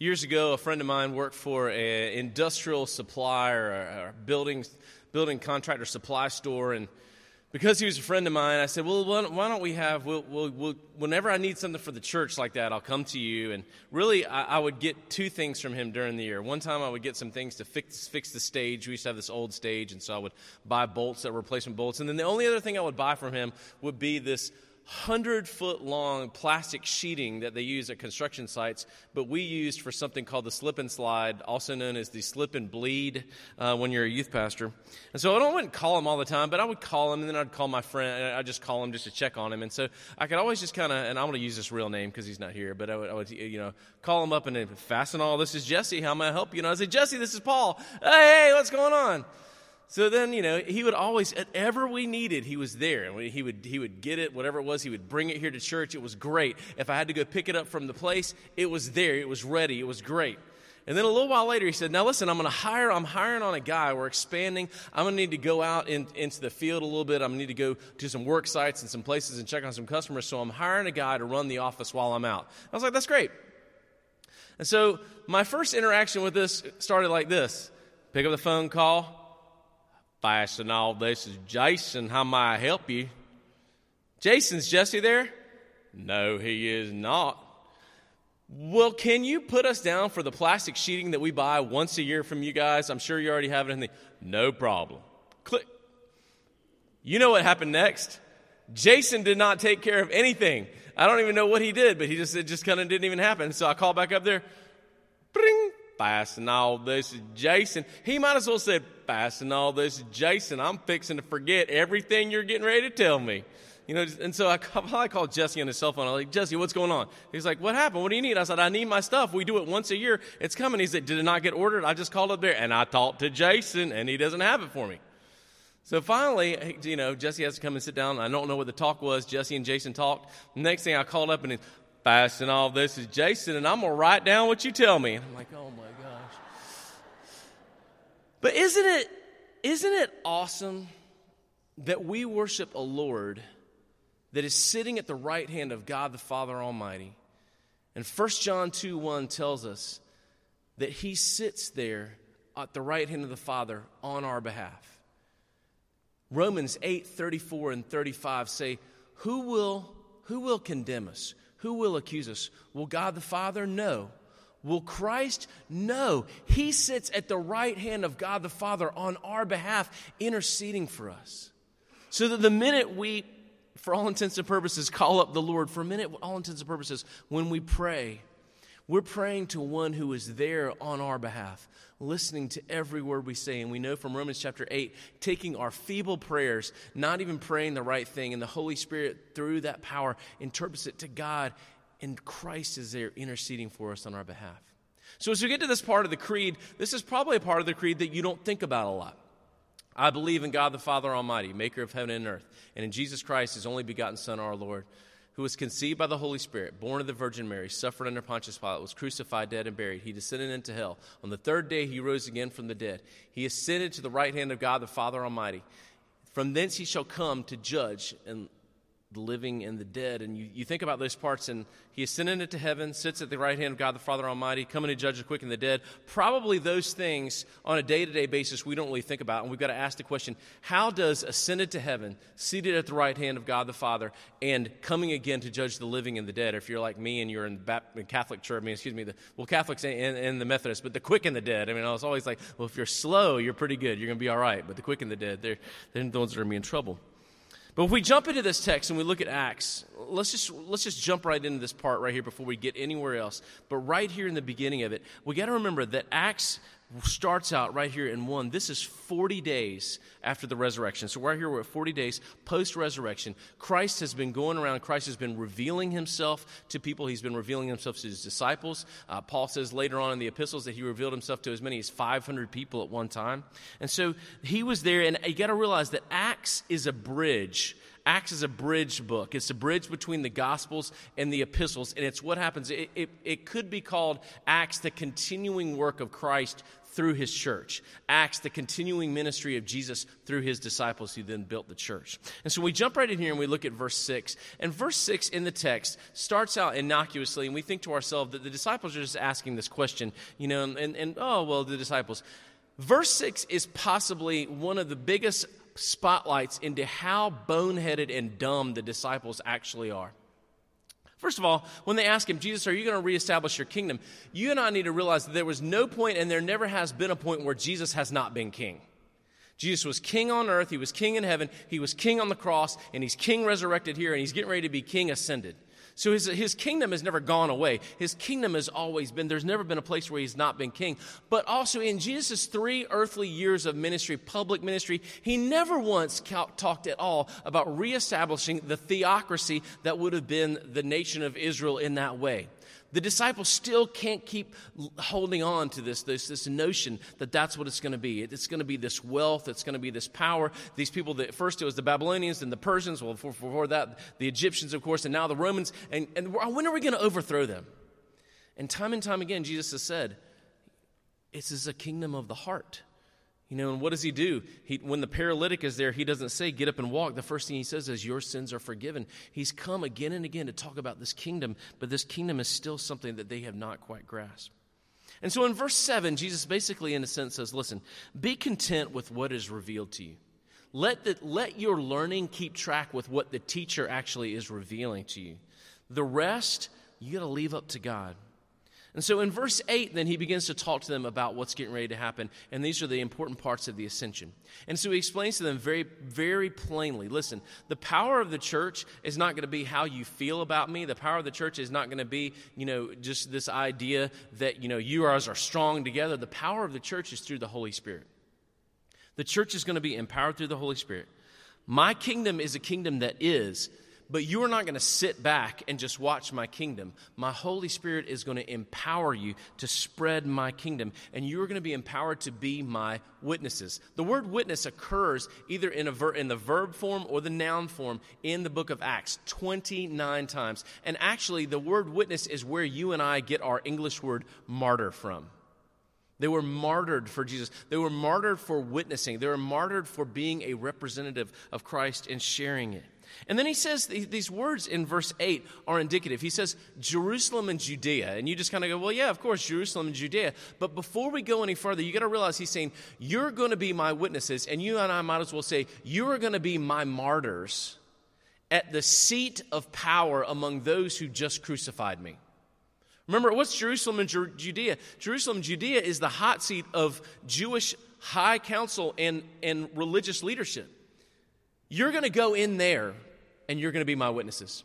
Years ago, a friend of mine worked for an industrial supplier, or building, building contractor supply store, and because he was a friend of mine, I said, "Well, why don't we have? We'll, we'll, we'll, whenever I need something for the church like that, I'll come to you." And really, I, I, would get two things from him during the year. One time, I would get some things to fix fix the stage. We used to have this old stage, and so I would buy bolts that were replacement bolts. And then the only other thing I would buy from him would be this hundred foot long plastic sheeting that they use at construction sites, but we used for something called the slip and slide, also known as the slip and bleed uh, when you're a youth pastor. And so I don't wouldn't call him all the time, but I would call him and then I'd call my friend. I'd just call him just to check on him. And so I could always just kind of, and I'm going to use this real name because he's not here, but I would, I would, you know, call him up and Fastenal. This is Jesse. How may I help you? And I say, Jesse, this is Paul. Hey, what's going on? So then, you know, he would always, whatever we needed, he was there. And he would, he would get it, whatever it was, he would bring it here to church. It was great. If I had to go pick it up from the place, it was there. It was ready. It was great. And then a little while later, he said, Now listen, I'm going to hire, I'm hiring on a guy. We're expanding. I'm going to need to go out in, into the field a little bit. I'm going to need to go to some work sites and some places and check on some customers. So I'm hiring a guy to run the office while I'm out. I was like, That's great. And so my first interaction with this started like this pick up the phone call and all. This is Jason. How may I help you? Jason's Jesse there? No, he is not. Well, can you put us down for the plastic sheeting that we buy once a year from you guys? I'm sure you already have it in the. No problem. Click. You know what happened next? Jason did not take care of anything. I don't even know what he did, but he just it just kind of didn't even happen. So I call back up there. Bring, Fastenal this is Jason. He might as well said, Fastenal this Jason. I'm fixing to forget everything you're getting ready to tell me. You know, and so I, I called Jesse on his cell phone. I was like, Jesse, what's going on? He's like, what happened? What do you need? I said, I need my stuff. We do it once a year. It's coming. He said, did it not get ordered? I just called up there and I talked to Jason and he doesn't have it for me. So finally, you know, Jesse has to come and sit down. I don't know what the talk was. Jesse and Jason talked. next thing I called up and he's Fastenal this is Jason and I'm going to write down what you tell me. And I'm like, oh my but isn't it, isn't it awesome that we worship a Lord that is sitting at the right hand of God the Father Almighty? And 1 John 2 1 tells us that he sits there at the right hand of the Father on our behalf. Romans 8 34 and 35 say, Who will, who will condemn us? Who will accuse us? Will God the Father? No. Will Christ? No. He sits at the right hand of God the Father on our behalf, interceding for us. So that the minute we, for all intents and purposes, call up the Lord, for a minute, all intents and purposes, when we pray, we're praying to one who is there on our behalf, listening to every word we say. And we know from Romans chapter 8, taking our feeble prayers, not even praying the right thing, and the Holy Spirit, through that power, interprets it to God and Christ is there interceding for us on our behalf. So, as we get to this part of the creed, this is probably a part of the creed that you don't think about a lot. I believe in God the Father Almighty, maker of heaven and earth, and in Jesus Christ, his only begotten Son, our Lord, who was conceived by the Holy Spirit, born of the Virgin Mary, suffered under Pontius Pilate, was crucified, dead, and buried. He descended into hell. On the third day, he rose again from the dead. He ascended to the right hand of God the Father Almighty. From thence he shall come to judge and the living and the dead. And you, you think about those parts, and he ascended into heaven, sits at the right hand of God the Father Almighty, coming to judge the quick and the dead. Probably those things on a day to day basis we don't really think about. And we've got to ask the question how does ascended to heaven, seated at the right hand of God the Father, and coming again to judge the living and the dead, if you're like me and you're in the Catholic church, I mean, excuse me, the, well, Catholics and, and the Methodists, but the quick and the dead. I mean, I was always like, well, if you're slow, you're pretty good. You're going to be all right. But the quick and the dead, they're, they're the ones that are going to be in trouble. But if we jump into this text and we look at Acts, let's just let's just jump right into this part right here before we get anywhere else. But right here in the beginning of it, we got to remember that Acts starts out right here in 1. This is 40 days after the resurrection. So, right here, we're at 40 days post resurrection. Christ has been going around, Christ has been revealing himself to people. He's been revealing himself to his disciples. Uh, Paul says later on in the epistles that he revealed himself to as many as 500 people at one time. And so, he was there, and you got to realize that Acts is a bridge Acts is a bridge book. It's a bridge between the Gospels and the epistles, and it's what happens. It, it, it could be called Acts, the continuing work of Christ through his church. Acts, the continuing ministry of Jesus through his disciples who then built the church. And so we jump right in here and we look at verse 6. And verse 6 in the text starts out innocuously, and we think to ourselves that the disciples are just asking this question, you know, and, and oh, well, the disciples. Verse 6 is possibly one of the biggest spotlights into how boneheaded and dumb the disciples actually are. First of all, when they ask him, Jesus, are you going to reestablish your kingdom? You and I need to realize that there was no point and there never has been a point where Jesus has not been king. Jesus was king on earth, he was king in heaven, he was king on the cross, and he's king resurrected here, and he's getting ready to be king ascended. So his, his kingdom has never gone away. His kingdom has always been. There's never been a place where he's not been king. But also in Jesus' three earthly years of ministry, public ministry, he never once talked at all about reestablishing the theocracy that would have been the nation of Israel in that way the disciples still can't keep holding on to this, this, this notion that that's what it's going to be. It's going to be this wealth, it's going to be this power. These people that first it was the Babylonians and the Persians, well, before, before that, the Egyptians, of course, and now the Romans. And, and when are we going to overthrow them? And time and time again, Jesus has said, This is a kingdom of the heart. You know, and what does he do? He, when the paralytic is there, he doesn't say, Get up and walk. The first thing he says is, Your sins are forgiven. He's come again and again to talk about this kingdom, but this kingdom is still something that they have not quite grasped. And so in verse 7, Jesus basically, in a sense, says, Listen, be content with what is revealed to you. Let, the, let your learning keep track with what the teacher actually is revealing to you. The rest, you got to leave up to God. And so in verse 8, then he begins to talk to them about what's getting ready to happen. And these are the important parts of the ascension. And so he explains to them very, very plainly listen, the power of the church is not going to be how you feel about me. The power of the church is not going to be, you know, just this idea that, you know, you guys are strong together. The power of the church is through the Holy Spirit. The church is going to be empowered through the Holy Spirit. My kingdom is a kingdom that is but you are not going to sit back and just watch my kingdom. My Holy Spirit is going to empower you to spread my kingdom, and you are going to be empowered to be my witnesses. The word witness occurs either in, ver- in the verb form or the noun form in the book of Acts 29 times. And actually, the word witness is where you and I get our English word martyr from. They were martyred for Jesus. They were martyred for witnessing. They were martyred for being a representative of Christ and sharing it. And then he says these words in verse 8 are indicative. He says, Jerusalem and Judea. And you just kind of go, well, yeah, of course, Jerusalem and Judea. But before we go any further, you got to realize he's saying, You're going to be my witnesses. And you and I might as well say, You are going to be my martyrs at the seat of power among those who just crucified me. Remember, what's Jerusalem and Judea? Jerusalem, and Judea is the hot seat of Jewish high council and, and religious leadership. You're going to go in there and you're going to be my witnesses.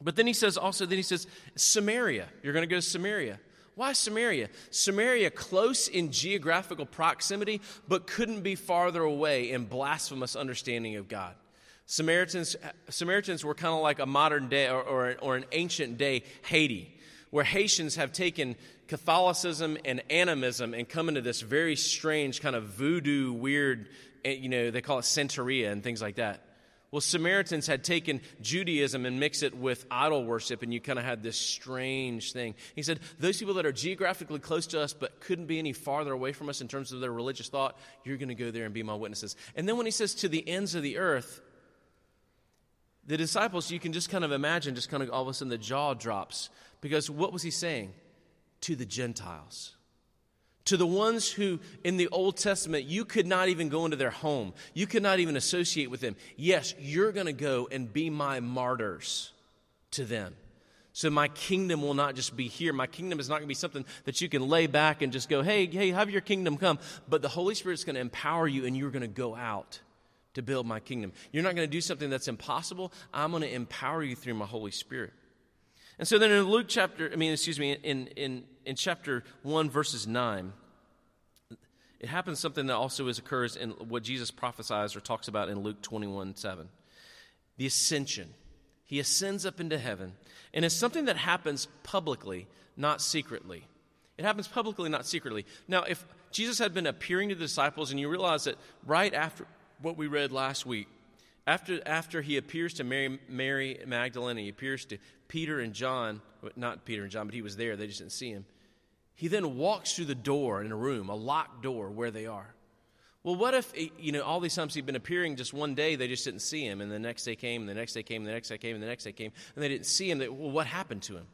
But then he says also, then he says, Samaria. You're going to go to Samaria. Why Samaria? Samaria, close in geographical proximity, but couldn't be farther away in blasphemous understanding of God. Samaritans, Samaritans were kind of like a modern day or, or, or an ancient day Haiti, where Haitians have taken Catholicism and animism and come into this very strange kind of voodoo, weird Eh, you know, they call it Santeria and things like that. Well, Samaritans had taken Judaism and mixed it with idol worship, and you kind of had this strange thing. He said, Those people that are geographically close to us but couldn't be any farther away from us in terms of their religious thought, you're going to go there and be my witnesses. And then when he says to the ends of the earth, the disciples, you can just kind of imagine, just kind of all of a sudden the jaw drops. Because what was he saying? To the Gentiles to the ones who in the Old Testament you could not even go into their home, you could not even associate with them. Yes, you're going to go and be my martyrs to them. So my kingdom will not just be here. My kingdom is not going to be something that you can lay back and just go, hey, hey, have your kingdom come. But the Holy Spirit is going to empower you and you're going to go out to build my kingdom. You're not going to do something that's impossible. I'm going to empower you through my Holy Spirit. And so then in Luke chapter, I mean, excuse me, in, in, in chapter 1, verses 9, it happens something that also is, occurs in what Jesus prophesies or talks about in Luke 21 7. The ascension. He ascends up into heaven, and it's something that happens publicly, not secretly. It happens publicly, not secretly. Now, if Jesus had been appearing to the disciples, and you realize that right after what we read last week, after, after he appears to Mary, Mary Magdalene, he appears to Peter and John, not Peter and John, but he was there, they just didn't see him. He then walks through the door in a room, a locked door where they are. Well, what if, eh, you know, all these times he'd been appearing just one day, they just didn't see him, and the next day came, and the next day came, and the next day came, and the next day came, and they didn't see him. They, well, what happened to him?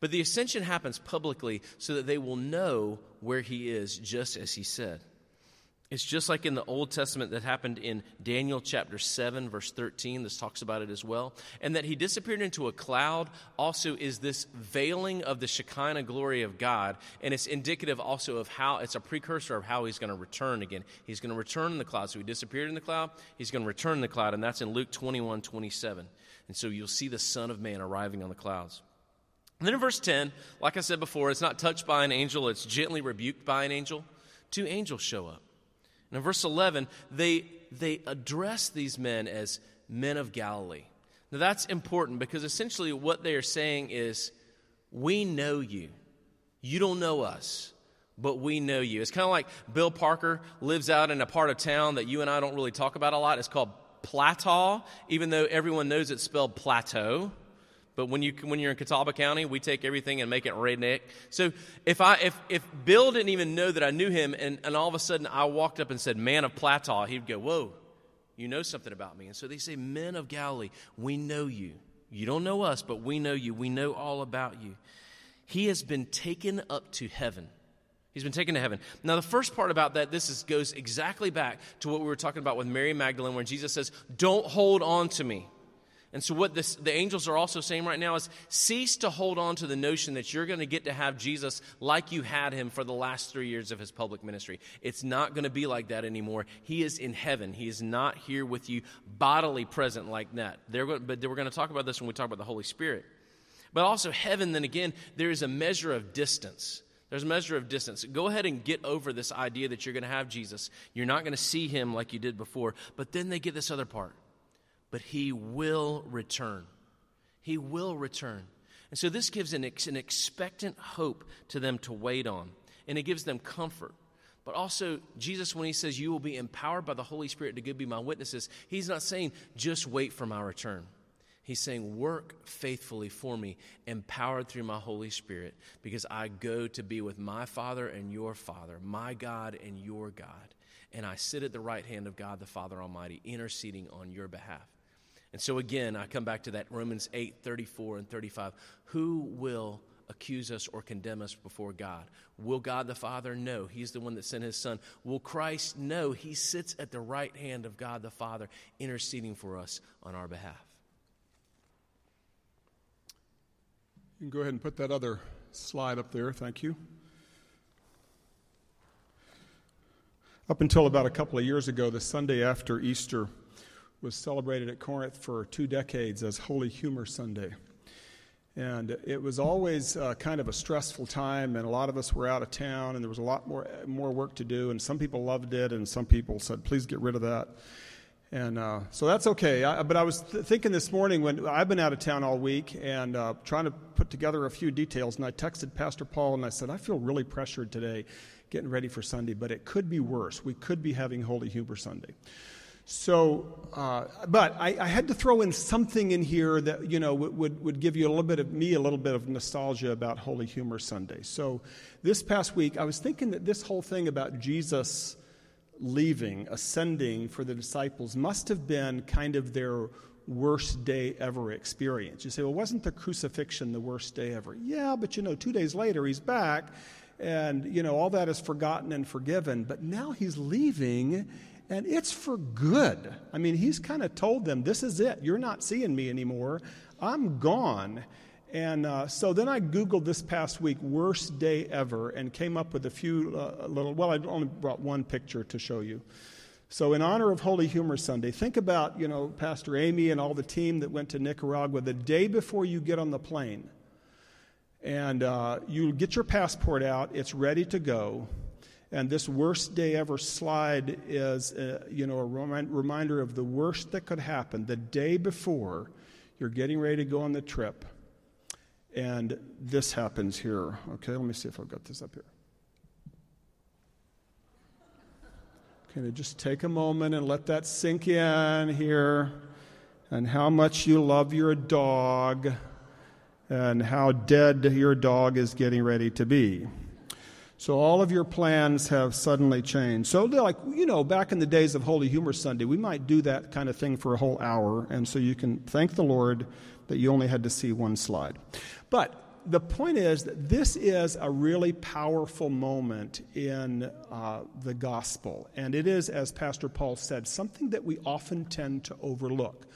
But the ascension happens publicly so that they will know where he is, just as he said. It's just like in the Old Testament that happened in Daniel chapter 7, verse 13. This talks about it as well. And that he disappeared into a cloud also is this veiling of the Shekinah glory of God. And it's indicative also of how, it's a precursor of how he's going to return again. He's going to return in the cloud. So he disappeared in the cloud, he's going to return in the cloud. And that's in Luke 21, 27. And so you'll see the Son of Man arriving on the clouds. And then in verse 10, like I said before, it's not touched by an angel, it's gently rebuked by an angel. Two angels show up. And in verse 11, they, they address these men as men of Galilee. Now that's important because essentially what they are saying is, We know you. You don't know us, but we know you. It's kind of like Bill Parker lives out in a part of town that you and I don't really talk about a lot. It's called Platau, even though everyone knows it's spelled plateau. But when you when you're in Catawba County, we take everything and make it redneck. So if I if if Bill didn't even know that I knew him, and, and all of a sudden I walked up and said, "Man of Platau," he'd go, "Whoa, you know something about me." And so they say, "Men of Galilee, we know you. You don't know us, but we know you. We know all about you." He has been taken up to heaven. He's been taken to heaven. Now, the first part about that, this is, goes exactly back to what we were talking about with Mary Magdalene, where Jesus says, Don't hold on to me. And so, what this, the angels are also saying right now is cease to hold on to the notion that you're going to get to have Jesus like you had him for the last three years of his public ministry. It's not going to be like that anymore. He is in heaven, he is not here with you bodily present like that. They're, but we're going to talk about this when we talk about the Holy Spirit. But also, heaven, then again, there is a measure of distance. There's a measure of distance. Go ahead and get over this idea that you're going to have Jesus. You're not going to see him like you did before. But then they get this other part but he will return. He will return. And so this gives an, ex- an expectant hope to them to wait on, and it gives them comfort. But also, Jesus, when he says, You will be empowered by the Holy Spirit to go be my witnesses, he's not saying, Just wait for my return. He's saying, Work faithfully for me, empowered through my Holy Spirit, because I go to be with my Father and your Father, my God and your God. And I sit at the right hand of God the Father Almighty, interceding on your behalf. And so again, I come back to that Romans 8 34 and 35. Who will accuse us or condemn us before God? Will God the Father? No. He's the one that sent his Son. Will Christ? No. He sits at the right hand of God the Father, interceding for us on our behalf. You can go ahead and put that other slide up there. Thank you. Up until about a couple of years ago, the Sunday after Easter, was celebrated at Corinth for two decades as Holy Humor Sunday. And it was always uh, kind of a stressful time, and a lot of us were out of town, and there was a lot more, more work to do. And some people loved it, and some people said, please get rid of that. And uh, so that's okay. I, but I was th- thinking this morning when I've been out of town all week and uh, trying to put together a few details, and I texted Pastor Paul and I said, I feel really pressured today getting ready for Sunday, but it could be worse. We could be having Holy Humor Sunday. So, uh, but I, I, had to throw in something in here that, you know, would, would give you a little bit of me, a little bit of nostalgia about Holy Humor Sunday. So this past week, I was thinking that this whole thing about Jesus leaving, ascending for the disciples must have been kind of their worst day ever experience. You say, well, wasn't the crucifixion the worst day ever? Yeah, but you know, two days later, he's back, and, you know, all that is forgotten and forgiven. But now he's leaving and it's for good. I mean, he's kind of told them, This is it. You're not seeing me anymore. I'm gone. And uh, so then I Googled this past week, worst day ever, and came up with a few uh, little, well, I only brought one picture to show you. So, in honor of Holy Humor Sunday, think about, you know, Pastor Amy and all the team that went to Nicaragua the day before you get on the plane. And uh, you get your passport out, it's ready to go. And this worst day ever slide is, a, uh, you know, a reminder of the worst that could happen the day before you're getting ready to go on the trip. And this happens here. Okay, let me see if I've got this up here. Can you just take a moment and let that sink in here? And how much you love your dog, and how dead your dog is getting ready to be. So all of your plans have suddenly changed. So, like, you know, back in the days of Holy Humor Sunday, we might do that kind of thing for a whole hour. And so you can thank the Lord that you only had to see one slide. But the point is that this is a really powerful moment in uh, the gospel. And it is, as Pastor Paul said, something that we often tend to overlook.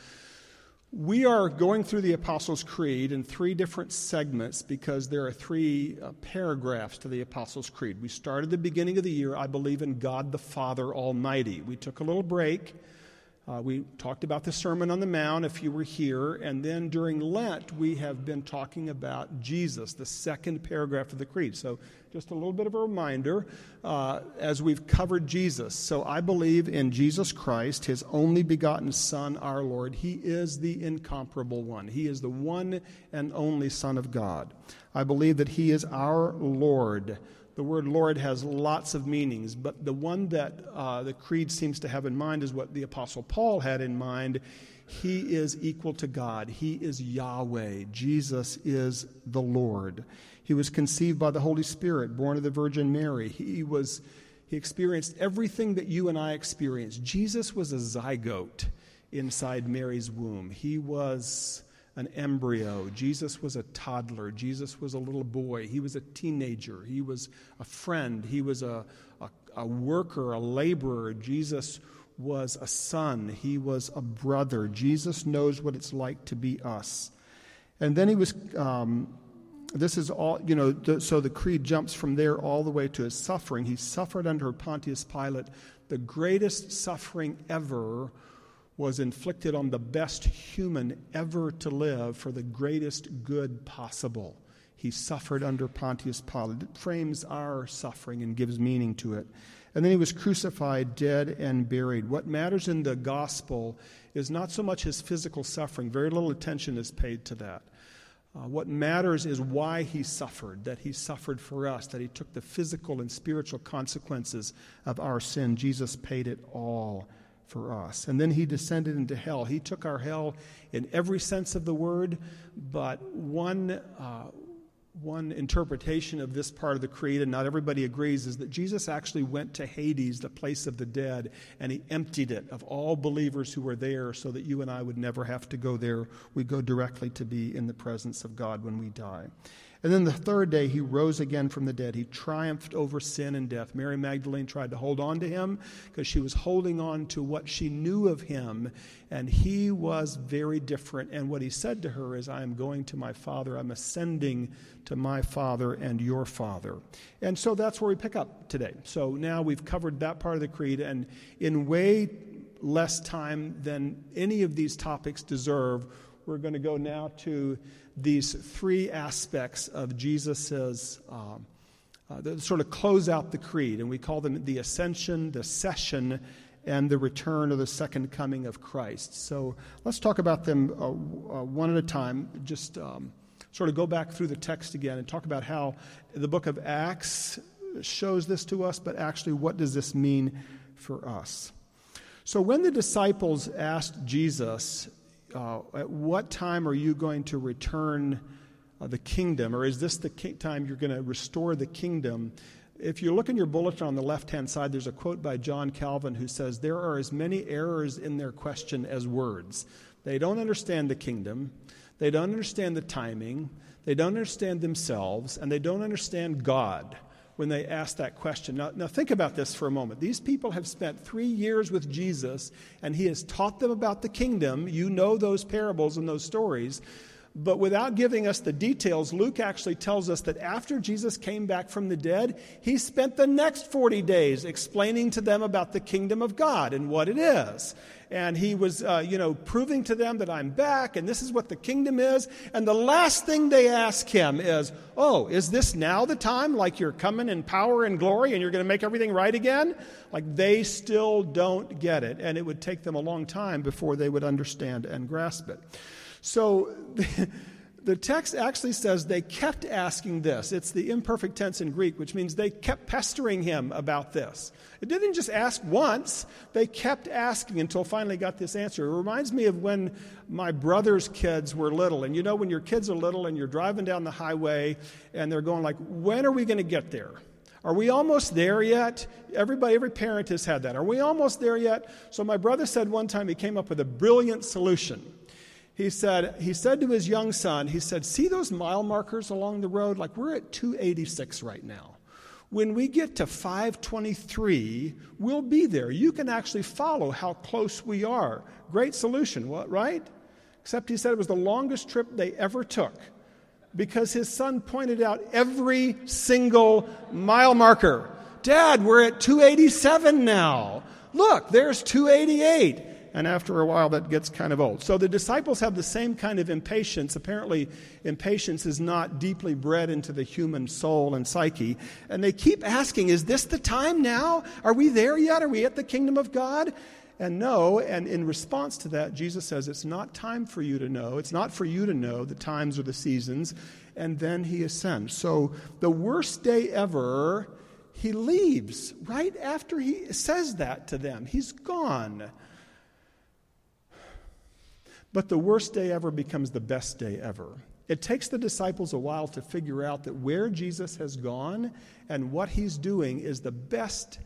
We are going through the Apostles' Creed in three different segments because there are three uh, paragraphs to the Apostles' Creed. We started the beginning of the year, I believe in God the Father Almighty. We took a little break uh, we talked about the Sermon on the Mount if you were here, and then during Lent, we have been talking about Jesus, the second paragraph of the Creed. So, just a little bit of a reminder uh, as we've covered Jesus. So, I believe in Jesus Christ, his only begotten Son, our Lord. He is the incomparable one, he is the one and only Son of God. I believe that he is our Lord the word Lord has lots of meanings, but the one that uh, the Creed seems to have in mind is what the Apostle Paul had in mind. He is equal to God, He is Yahweh. Jesus is the Lord. He was conceived by the Holy Spirit, born of the Virgin Mary. He was. He experienced everything that you and I experience. Jesus was a zygote inside Mary's womb. He was an embryo. Jesus was a toddler. Jesus was a little boy. He was a teenager. He was a friend. He was a, a, a, worker, a laborer. Jesus was a son. He was a brother. Jesus knows what it's like to be us. And then he was, um, this is all, you know, the, so the creed jumps from there all the way to his suffering. He suffered under Pontius Pilate, the greatest suffering ever was inflicted on the best human ever to live for the greatest good possible. He suffered under Pontius Pilate. It frames our suffering and gives meaning to it. And then he was crucified, dead, and buried. What matters in the gospel is not so much his physical suffering, very little attention is paid to that. Uh, what matters is why he suffered, that he suffered for us, that he took the physical and spiritual consequences of our sin. Jesus paid it all for us. And then he descended into hell. He took our hell in every sense of the word, but one, uh, one interpretation of this part of the creed, and not everybody agrees, is that Jesus actually went to Hades, the place of the dead, and he emptied it of all believers who were there so that you and I would never have to go there. We go directly to be in the presence of God when we die. And then the third day, he rose again from the dead. He triumphed over sin and death. Mary Magdalene tried to hold on to him because she was holding on to what she knew of him, and he was very different. And what he said to her is, I am going to my Father. I'm ascending to my Father and your Father. And so that's where we pick up today. So now we've covered that part of the creed, and in way less time than any of these topics deserve, we're going to go now to these three aspects of Jesus's. Um, uh, that sort of close out the creed, and we call them the ascension, the session, and the return or the second coming of Christ. So let's talk about them uh, uh, one at a time. Just um, sort of go back through the text again and talk about how the book of Acts shows this to us, but actually, what does this mean for us? So when the disciples asked Jesus uh, at what time are you going to return uh, the kingdom, or is this the ki- time you're going to restore the kingdom? If you look in your bulletin on the left hand side, there's a quote by John Calvin who says, There are as many errors in their question as words. They don't understand the kingdom, they don't understand the timing, they don't understand themselves, and they don't understand God when they ask that question. Now, now, think about this for a moment. These people have spent three years with Jesus, and he has taught them about the kingdom. You know those parables and those stories. But without giving us the details, Luke actually tells us that after Jesus came back from the dead, he spent the next 40 days explaining to them about the kingdom of God and what it is. And he was, uh, you know, proving to them that I'm back and this is what the kingdom is. And the last thing they ask him is, Oh, is this now the time? Like you're coming in power and glory and you're going to make everything right again? Like they still don't get it. And it would take them a long time before they would understand and grasp it. So the text actually says they kept asking this. It's the imperfect tense in Greek, which means they kept pestering him about this. It didn't just ask once, they kept asking until finally got this answer. It reminds me of when my brother's kids were little. And you know, when your kids are little and you're driving down the highway and they're going like, when are we going to get there? Are we almost there yet? Everybody, every parent has had that. Are we almost there yet? So my brother said one time he came up with a brilliant solution he said, he said to his young son, he said, See those mile markers along the road? Like we're at 286 right now. When we get to 523, we'll be there. You can actually follow how close we are. Great solution, what, right? Except he said it was the longest trip they ever took because his son pointed out every single mile marker. Dad, we're at 287 now. Look, there's 288 and after a while that gets kind of old. So the disciples have the same kind of impatience. Apparently, impatience is not deeply bred into the human soul and psyche. And they keep asking, Is this the time now? Are we there yet? Are we at the kingdom of God? And no, and in response to that, Jesus says, It's not time for you to know. It's not for you to know the times or the seasons. And then he ascends. So the worst day ever, he leaves right after he says that to them. He's gone. But the worst day ever becomes the best day ever. It takes the disciples a while to figure out that where Jesus has gone and what he's doing is the best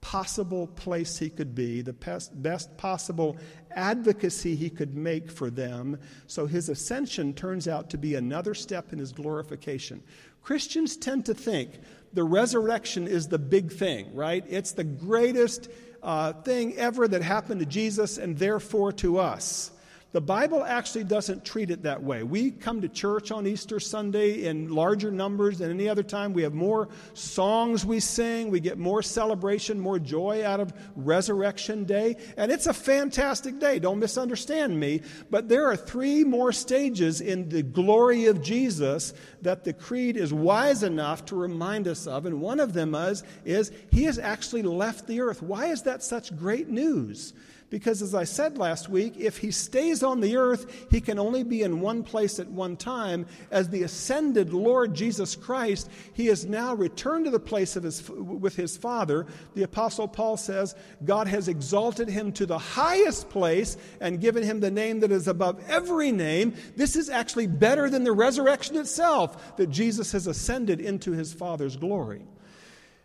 possible place he could be, the best, best possible advocacy he could make for them. So his ascension turns out to be another step in his glorification. Christians tend to think the resurrection is the big thing, right? It's the greatest uh, thing ever that happened to Jesus and therefore to us. The Bible actually doesn't treat it that way. We come to church on Easter Sunday in larger numbers than any other time. We have more songs we sing. We get more celebration, more joy out of Resurrection Day. And it's a fantastic day. Don't misunderstand me. But there are three more stages in the glory of Jesus that the Creed is wise enough to remind us of. And one of them is, is He has actually left the earth. Why is that such great news? Because, as I said last week, if he stays on the earth, he can only be in one place at one time. As the ascended Lord Jesus Christ, he has now returned to the place of his, with his Father. The Apostle Paul says, God has exalted him to the highest place and given him the name that is above every name. This is actually better than the resurrection itself, that Jesus has ascended into his Father's glory.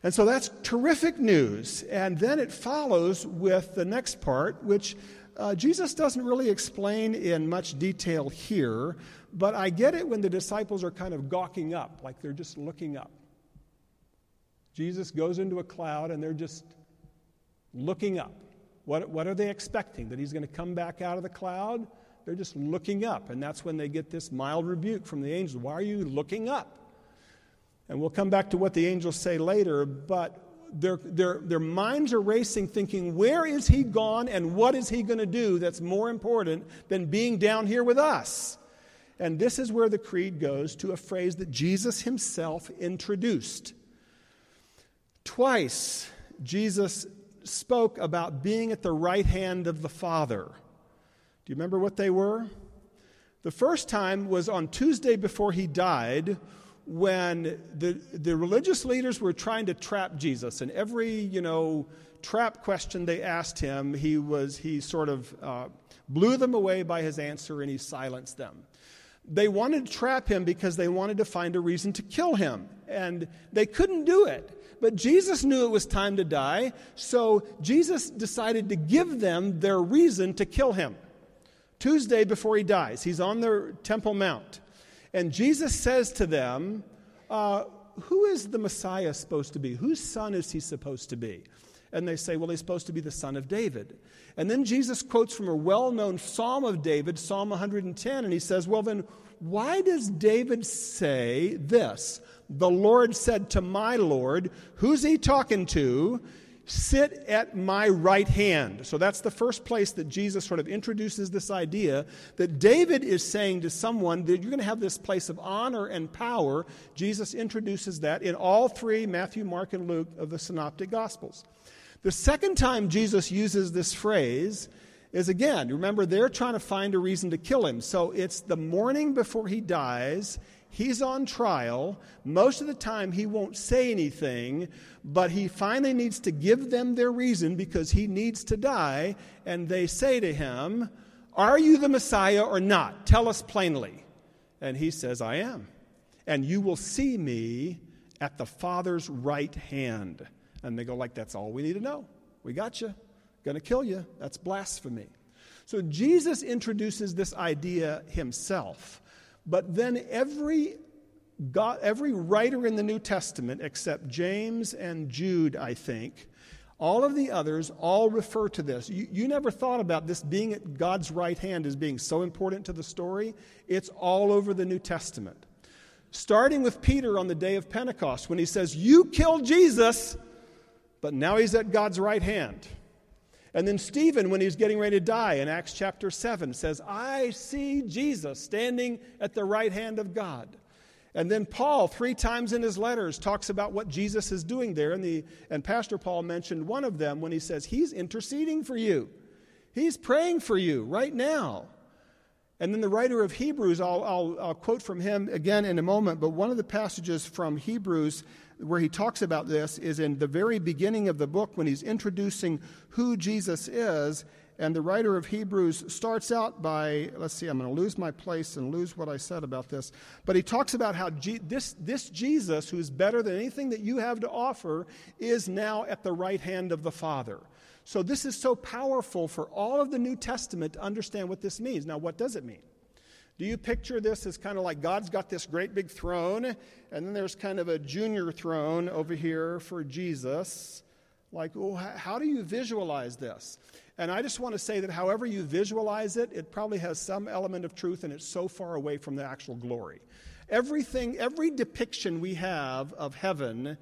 And so that's terrific news. And then it follows with the next part, which uh, Jesus doesn't really explain in much detail here, but I get it when the disciples are kind of gawking up, like they're just looking up. Jesus goes into a cloud and they're just looking up. What, what are they expecting? That he's going to come back out of the cloud? They're just looking up. And that's when they get this mild rebuke from the angel. Why are you looking up? And we'll come back to what the angels say later, but their, their, their minds are racing, thinking, where is he gone and what is he going to do that's more important than being down here with us? And this is where the creed goes to a phrase that Jesus himself introduced. Twice, Jesus spoke about being at the right hand of the Father. Do you remember what they were? The first time was on Tuesday before he died when the, the religious leaders were trying to trap Jesus, and every, you know, trap question they asked him, he was, he sort of uh, blew them away by his answer and he silenced them. They wanted to trap him because they wanted to find a reason to kill him, and they couldn't do it. But Jesus knew it was time to die, so Jesus decided to give them their reason to kill him. Tuesday before he dies, he's on the Temple Mount. And Jesus says to them, uh, Who is the Messiah supposed to be? Whose son is he supposed to be? And they say, Well, he's supposed to be the son of David. And then Jesus quotes from a well known Psalm of David, Psalm 110, and he says, Well, then, why does David say this? The Lord said to my Lord, Who's he talking to? Sit at my right hand. So that's the first place that Jesus sort of introduces this idea that David is saying to someone that you're going to have this place of honor and power. Jesus introduces that in all three Matthew, Mark, and Luke of the Synoptic Gospels. The second time Jesus uses this phrase is again, remember, they're trying to find a reason to kill him. So it's the morning before he dies. He's on trial. Most of the time, he won't say anything, but he finally needs to give them their reason because he needs to die. And they say to him, Are you the Messiah or not? Tell us plainly. And he says, I am. And you will see me at the Father's right hand. And they go, like, that's all we need to know. We got you. To kill you. That's blasphemy. So Jesus introduces this idea himself. But then every God, every writer in the New Testament, except James and Jude, I think, all of the others all refer to this. You, you, never thought about this being at God's right hand as being so important to the story. It's all over the New Testament. Starting with Peter on the day of Pentecost, when he says, You killed Jesus, but now he's at God's right hand. And then Stephen, when he's getting ready to die in Acts chapter 7, says, I see Jesus standing at the right hand of God. And then Paul, three times in his letters, talks about what Jesus is doing there. And, the, and Pastor Paul mentioned one of them when he says, He's interceding for you, He's praying for you right now. And then the writer of Hebrews, I'll, I'll, I'll quote from him again in a moment, but one of the passages from Hebrews where he talks about this is in the very beginning of the book when he's introducing who Jesus is. And the writer of Hebrews starts out by, let's see, I'm going to lose my place and lose what I said about this. But he talks about how this, this Jesus, who's better than anything that you have to offer, is now at the right hand of the Father. So this is so powerful for all of the New Testament to understand what this means. Now, what does it mean? Do you picture this as kind of like God's got this great big throne, and then there's kind of a junior throne over here for Jesus? Like, oh, how do you visualize this? And I just want to say that however you visualize it, it probably has some element of truth, and it's so far away from the actual glory. Everything, every depiction we have of heaven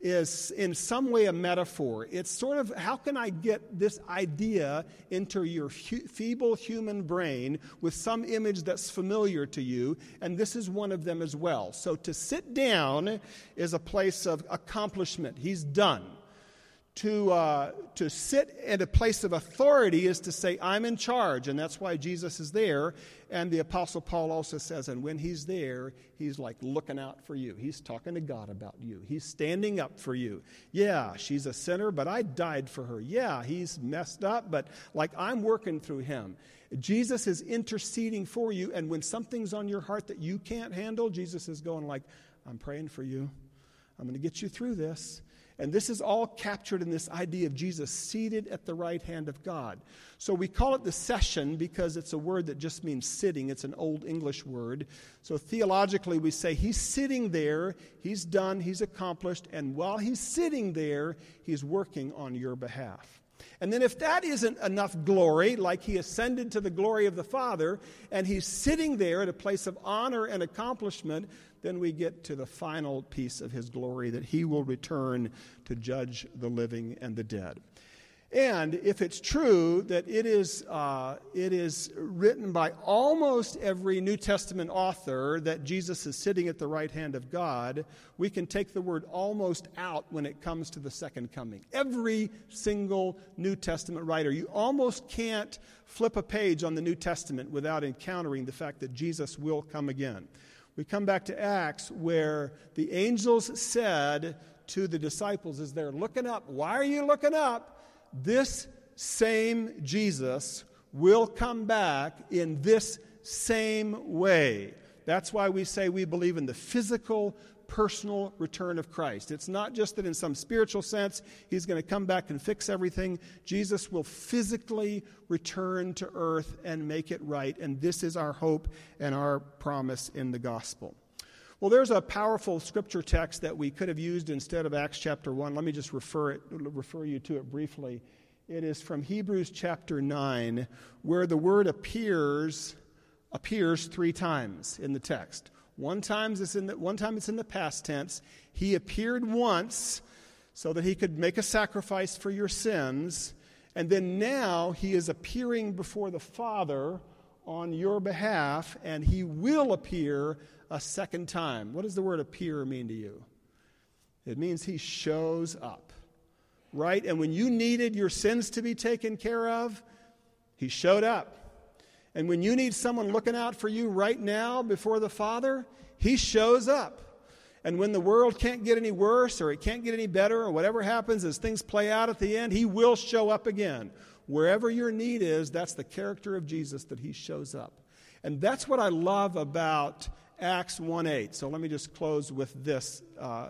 is in some way a metaphor. It's sort of how can I get this idea into your hu- feeble human brain with some image that's familiar to you? And this is one of them as well. So to sit down is a place of accomplishment. He's done. To, uh, to sit at a place of authority is to say, I'm in charge, and that's why Jesus is there. And the Apostle Paul also says, and when he's there, he's like looking out for you. He's talking to God about you. He's standing up for you. Yeah, she's a sinner, but I died for her. Yeah, he's messed up, but like I'm working through him. Jesus is interceding for you, and when something's on your heart that you can't handle, Jesus is going like, I'm praying for you. I'm going to get you through this. And this is all captured in this idea of Jesus seated at the right hand of God. So we call it the session because it's a word that just means sitting. It's an old English word. So theologically, we say he's sitting there, he's done, he's accomplished, and while he's sitting there, he's working on your behalf. And then, if that isn't enough glory, like he ascended to the glory of the Father, and he's sitting there at a place of honor and accomplishment, then we get to the final piece of his glory that he will return to judge the living and the dead. And if it's true that it is, uh, it is written by almost every New Testament author that Jesus is sitting at the right hand of God, we can take the word almost out when it comes to the second coming. Every single New Testament writer, you almost can't flip a page on the New Testament without encountering the fact that Jesus will come again. We come back to Acts where the angels said to the disciples as they're looking up, Why are you looking up? this same Jesus will come back in this same way. That's why we say we believe in the physical, personal return of Christ. It's not just that in some spiritual sense he's going to come back and fix everything. Jesus will physically return to earth and make it right. And this is our hope and our promise in the gospel. Well, there's a powerful scripture text that we could have used instead of Acts chapter 1. Let me just refer, it, refer you to it briefly. It is from Hebrews chapter 9, where the word appears, appears three times in the text. One time, it's in the, one time it's in the past tense. He appeared once so that he could make a sacrifice for your sins. And then now he is appearing before the Father on your behalf, and he will appear a second time. What does the word appear mean to you? It means he shows up, right? And when you needed your sins to be taken care of, He showed up. And when you need someone looking out for you right now before the Father, He shows up. And when the world can't get any worse or it can't get any better or whatever happens as things play out at the end, He will show up again. Wherever your need is, that's the character of Jesus that He shows up. And that's what I love about Acts 1 8. So let me just close with this uh,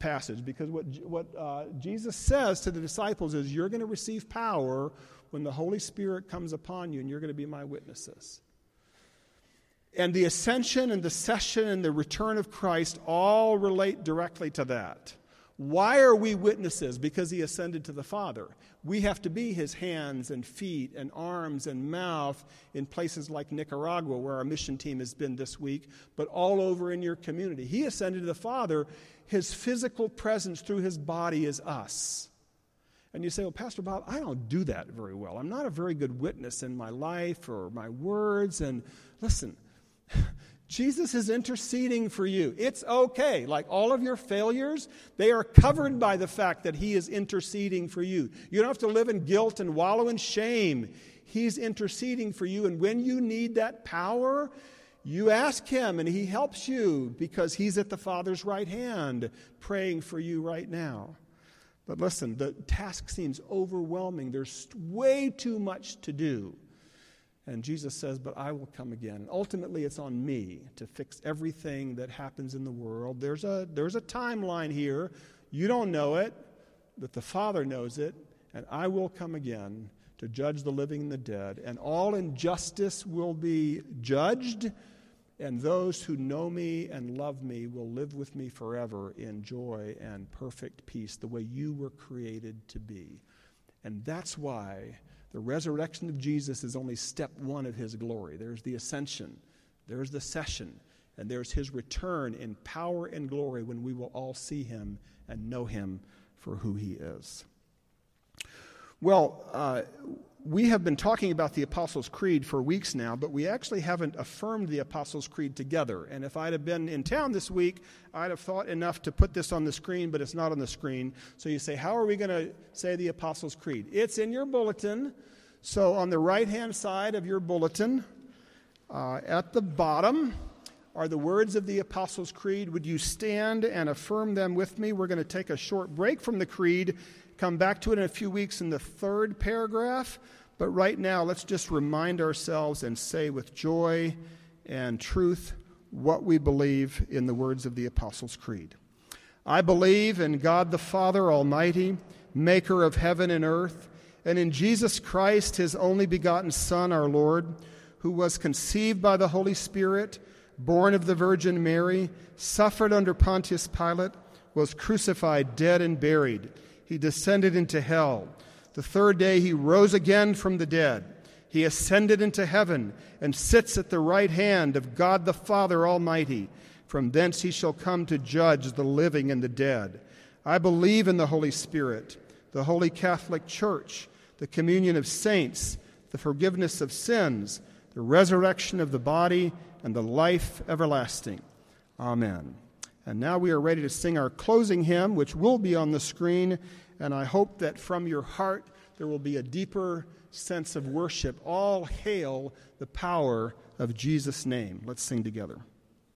passage because what, what uh, Jesus says to the disciples is, You're going to receive power when the Holy Spirit comes upon you, and you're going to be my witnesses. And the ascension and the session and the return of Christ all relate directly to that. Why are we witnesses? Because he ascended to the Father. We have to be his hands and feet and arms and mouth in places like Nicaragua, where our mission team has been this week, but all over in your community. He ascended to the Father. His physical presence through his body is us. And you say, Well, Pastor Bob, I don't do that very well. I'm not a very good witness in my life or my words. And listen, Jesus is interceding for you. It's okay. Like all of your failures, they are covered by the fact that He is interceding for you. You don't have to live in guilt and wallow in shame. He's interceding for you. And when you need that power, you ask Him and He helps you because He's at the Father's right hand praying for you right now. But listen, the task seems overwhelming. There's way too much to do. And Jesus says, But I will come again. And ultimately, it's on me to fix everything that happens in the world. There's a, there's a timeline here. You don't know it, but the Father knows it. And I will come again to judge the living and the dead. And all injustice will be judged. And those who know me and love me will live with me forever in joy and perfect peace, the way you were created to be. And that's why the resurrection of Jesus is only step one of his glory. There's the ascension, there's the session, and there's his return in power and glory when we will all see him and know him for who he is. Well, uh, we have been talking about the Apostles' Creed for weeks now, but we actually haven't affirmed the Apostles' Creed together. And if I'd have been in town this week, I'd have thought enough to put this on the screen, but it's not on the screen. So you say, How are we going to say the Apostles' Creed? It's in your bulletin. So on the right hand side of your bulletin, uh, at the bottom, are the words of the Apostles' Creed. Would you stand and affirm them with me? We're going to take a short break from the Creed come back to it in a few weeks in the third paragraph. But right now, let's just remind ourselves and say with joy and truth what we believe in the words of the Apostles' Creed. I believe in God the Father Almighty, maker of heaven and earth, and in Jesus Christ, his only begotten Son, our Lord, who was conceived by the Holy Spirit, born of the Virgin Mary, suffered under Pontius Pilate, was crucified, dead, and buried he descended into hell. The third day he rose again from the dead. He ascended into heaven and sits at the right hand of God the Father Almighty. From thence he shall come to judge the living and the dead. I believe in the Holy Spirit, the holy Catholic Church, the communion of saints, the forgiveness of sins, the resurrection of the body, and the life everlasting. Amen. And now we are ready to sing our closing hymn, which will be on the screen. And I hope that from your heart there will be a deeper sense of worship. All hail the power of Jesus' name. Let's sing together.